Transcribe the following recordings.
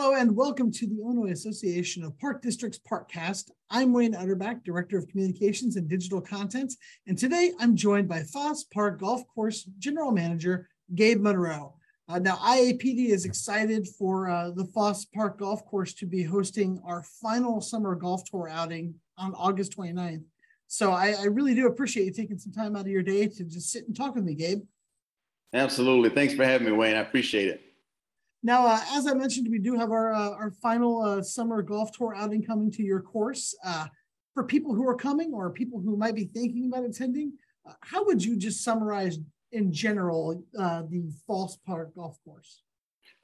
Hello and welcome to the Illinois Association of Park Districts Parkcast. I'm Wayne Utterback, Director of Communications and Digital Content, and today I'm joined by Foss Park Golf Course General Manager Gabe Monroe. Uh, now, IAPD is excited for uh, the Foss Park Golf Course to be hosting our final summer golf tour outing on August 29th. So I, I really do appreciate you taking some time out of your day to just sit and talk with me, Gabe. Absolutely. Thanks for having me, Wayne. I appreciate it. Now, uh, as I mentioned, we do have our uh, our final uh, summer golf tour outing coming to your course. Uh, for people who are coming or people who might be thinking about attending, uh, how would you just summarize in general uh, the Foss Park Golf Course?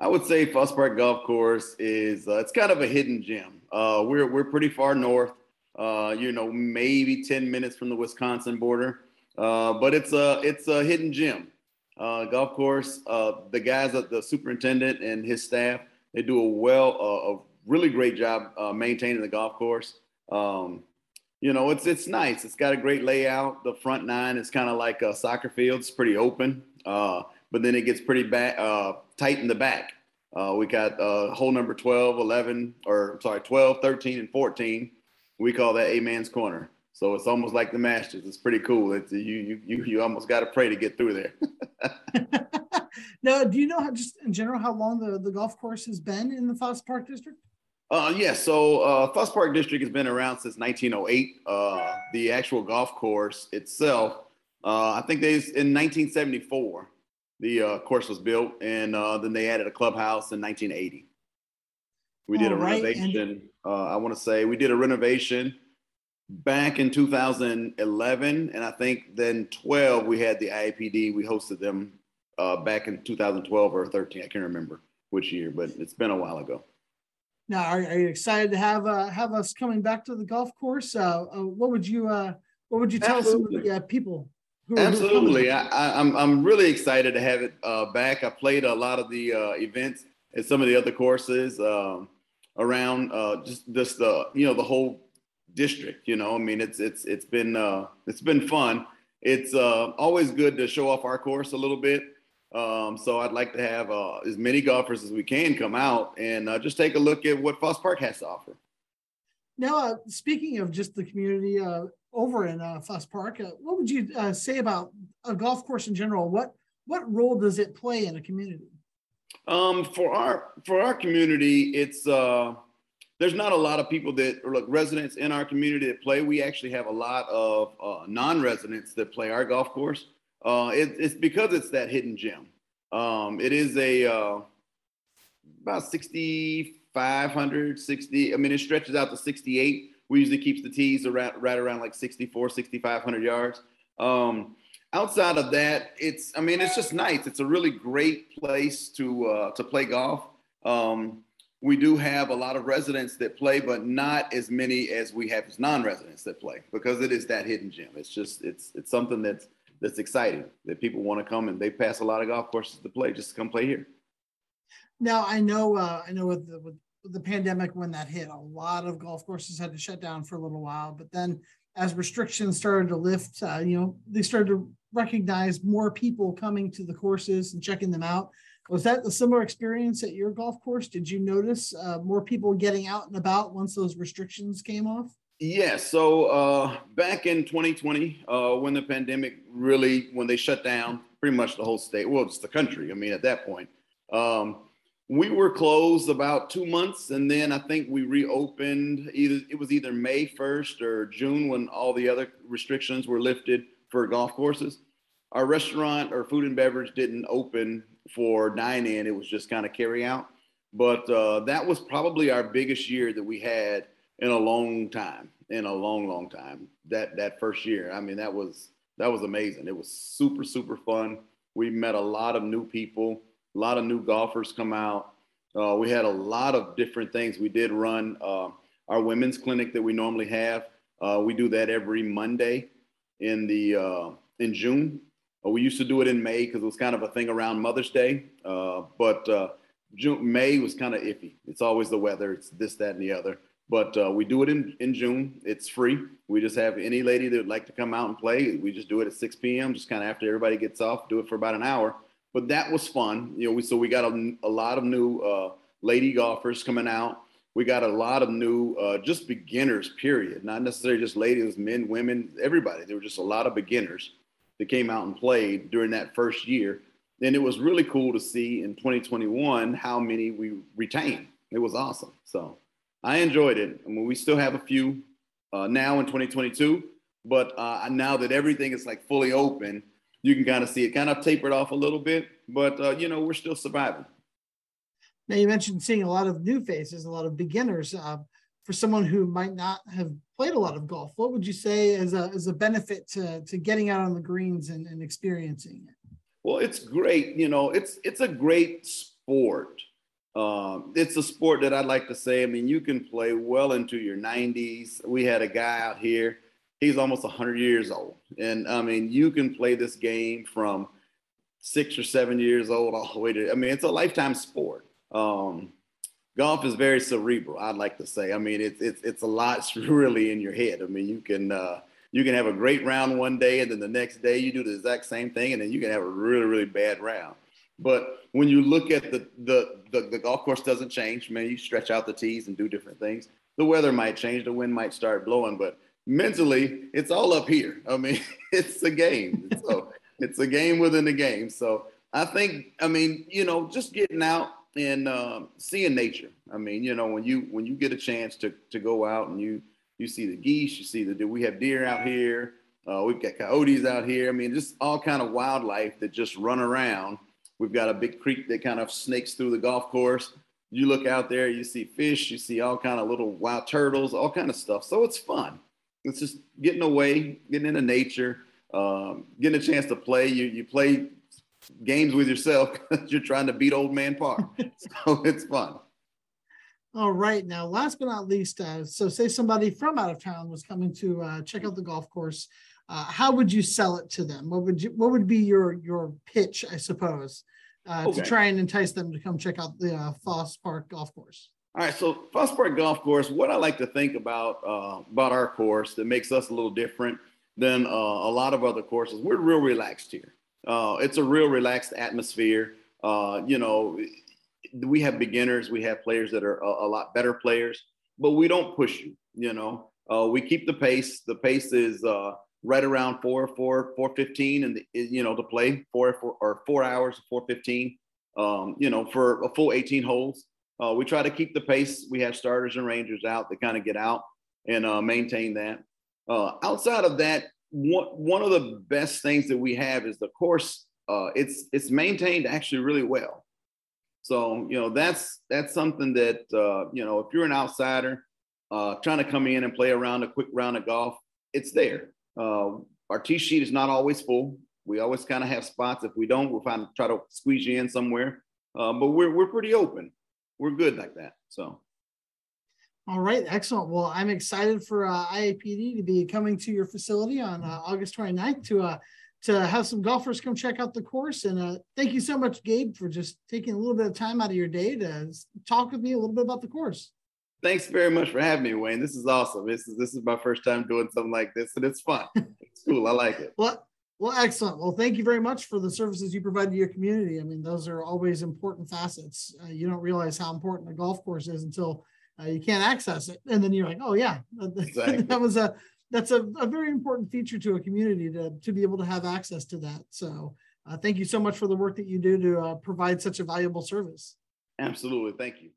I would say Foss Park Golf Course is it's kind of a hidden gem. we're we're pretty far north. you know, maybe ten minutes from the Wisconsin border, but it's a it's a hidden gem uh, golf course. Uh, the guys, at the superintendent and his staff, they do a well, uh, a really great job uh, maintaining the golf course. Um, you know, it's it's nice. It's got a great layout. The front nine is kind of like a soccer field. It's pretty open, uh, but then it gets pretty uh, tight in the back. we got hole number 12, 11, or I'm sorry, 12, 13, and 14. We call that Amen's corner. So it's almost like the Masters. It's pretty cool. It's you you you, you almost got to pray to get through there. now, do you know how just in general how long the, the golf course has been in the Foss Park District? Uh, yes. Yeah, so uh, Foss Park District has been around since 1908. Uh, the actual golf course itself, uh, I think they in 1974, the uh, course was built, and uh, then they added a clubhouse in 1980. We did a right. renovation. Uh, I want to say we did a renovation back in 2011, and I think then 12 we had the IAPD. We hosted them uh, back in 2012 or 13. I can't remember which year, but it's been a while ago. Now, are, are you excited to have uh, have us coming back to the golf course? Uh, uh what would you uh, what would you tell Absolutely. some of the uh, people? Who, Absolutely, I, am I'm, I'm really excited to have it back. I played a lot of the events at some of the other courses um, around just just the you know the whole district. You know, I mean, it's it's it's been uh, it's been fun. It's uh, always good to show off our course a little bit. Um, so I'd like to have uh, as many golfers as we can come out and uh, just take a look at what Foss Park has to offer. Now, uh, speaking of just the community uh, over in uh, Foss Park, uh, what would you uh, say about a golf course in general? What what role does it play in a community? Um, for our for our community, it's uh, there's not a lot of people that like residents in our community that play. We actually have a lot of uh, non-residents that play our golf course. Uh, it, it's because it's that hidden gem. Um, it is a uh, about 6,500, 60. I mean, it stretches out to 68. We usually keeps the tees around right around like 64, 6,500 yards. Um, outside of that, it's I mean, it's just nice. It's a really great place to uh, to play golf. Um, we do have a lot of residents that play, but not as many as we have as non-residents that play because it is that hidden gem. It's just it's it's something that's that's exciting that people want to come and they pass a lot of golf courses to play just to come play here. Now I know uh, I know with the, with the pandemic when that hit, a lot of golf courses had to shut down for a little while. But then as restrictions started to lift, uh, you know they started to recognize more people coming to the courses and checking them out. Was that a similar experience at your golf course? Did you notice uh, more people getting out and about once those restrictions came off? Yes. Yeah, so uh, back in 2020, uh, when the pandemic really, when they shut down pretty much the whole state, well, it's the country. I mean, at that point, um, we were closed about two months, and then I think we reopened. Either it was either May 1st or June when all the other restrictions were lifted for golf courses. Our restaurant or food and beverage didn't open for dine in, it was just kind of carry out. But uh, that was probably our biggest year that we had in a long time, in a long, long time. That that first year, I mean, that was that was amazing. It was super, super fun. We met a lot of new people, a lot of new golfers come out. Uh, we had a lot of different things. We did run uh, our women's clinic that we normally have. Uh, we do that every Monday in the uh, in June, we used to do it in May because it was kind of a thing around Mother's Day. Uh, but uh, June, May was kind of iffy. It's always the weather. It's this, that, and the other. But uh, we do it in, in June. It's free. We just have any lady that would like to come out and play. We just do it at 6 p.m. Just kind of after everybody gets off. Do it for about an hour. But that was fun. You know, we, so we got a, a lot of new, uh, lady golfers coming out. We got a lot of new, uh, just beginners, period. Not necessarily just ladies, men, women, everybody. There were just a lot of beginners that came out and played during that first year. And it was really cool to see in 2021 how many we retained. It was awesome. So I enjoyed it. I mean, we still have a few uh, now in 2022, but uh, now that everything is like fully open, you can kind of see it kind of tapered off a little bit, but uh, you know, we're still surviving. Now you mentioned seeing a lot of new faces, a lot of beginners. For someone who might not have played a lot of golf, what would you say as a, as a benefit to, to getting out on the greens and, and experiencing it? Well, it's great. You know, it's it's a great sport. Um, it's a sport that I'd like to say. I mean, you can play well into your 90s. We had a guy out here. He's almost 100 years old, and I mean, you can play this game from six or seven years old all the way to. I mean, it's a lifetime sport. Um, golf is very cerebral. I'd like to say. I mean, it's it's it's a lot really in your head. I mean, you can uh, you can have a great round one day, and then the next day you do the exact same thing, and then you can have a really really bad round. But when you look at the, the the the, golf course doesn't change. Man, you stretch out the tees and do different things. The weather might change, the wind might start blowing, but mentally, it's all up here. I mean, it's a game. So it's a game within a game. So I think, I mean, you know, just getting out and uh, seeing nature. I mean, you know, when you when you get a chance to to go out and you you see the geese, you see the do we have deer out here. Uh, we've got coyotes out here. I mean, just all kind of wildlife that just run around We've got a big creek that kind of snakes through the golf course. You look out there, you see fish, you see all kind of little wild turtles, all kind of stuff. So it's fun. It's just getting away, getting into nature, um, getting a chance to play. You you play games with yourself because you're trying to beat Old Man Par. so it's fun. All right. Now, last but not least, uh, so say somebody from out of town was coming to uh, check out the golf course uh, how would you sell it to them? What would you what would be your your pitch, I suppose, uh, okay. to try and entice them to come check out the uh, Foss Park Golf Course? All right, so Foss Park Golf Course. What I like to think about uh, about our course that makes us a little different than uh, a lot of other courses. We're real relaxed here. Uh, it's a real relaxed atmosphere. Uh, you know, we have beginners, we have players that are a, a lot better players, but we don't push you. You know, uh, we keep the pace. The pace is uh, right around four, four, four fifteen, and you know to play four, four or four hours, four fifteen. Um, you know, for a full eighteen holes. Uh, we try to keep the pace. We have starters and rangers out to kind of get out and uh, maintain that. Outside of that, one one of the best things that we have is the course. Uh, it's it's maintained actually really well. So you know that's that's something that uh, you know if you're an outsider uh, trying to come in and play around a quick round of golf, it's there. Uh, our tee sheet is not always full. We always kind of have spots. If we don't, we'll find try to squeeze you in somewhere. Uh, but we're we're pretty open. We're good like that. So. All right, excellent. Well, I'm excited for uh, IAPD to be coming to your facility on uh, August 29th to uh, to have some golfers come check out the course. And uh, thank you so much, Gabe, for just taking a little bit of time out of your day to talk with me a little bit about the course thanks very much for having me, Wayne. This is awesome. This is this is my first time doing something like this, and it's fun. it's cool. I like it. Well, well, excellent. Well, thank you very much for the services you provide to your community. I mean, those are always important facets. Uh, you don't realize how important a golf course is until uh, you can't access it, and then you're like, oh yeah, exactly. that was a that's a, a very important feature to a community to to be able to have access to that. So. Uh, thank you so much for the work that you do to uh, provide such a valuable service. Absolutely. Thank you.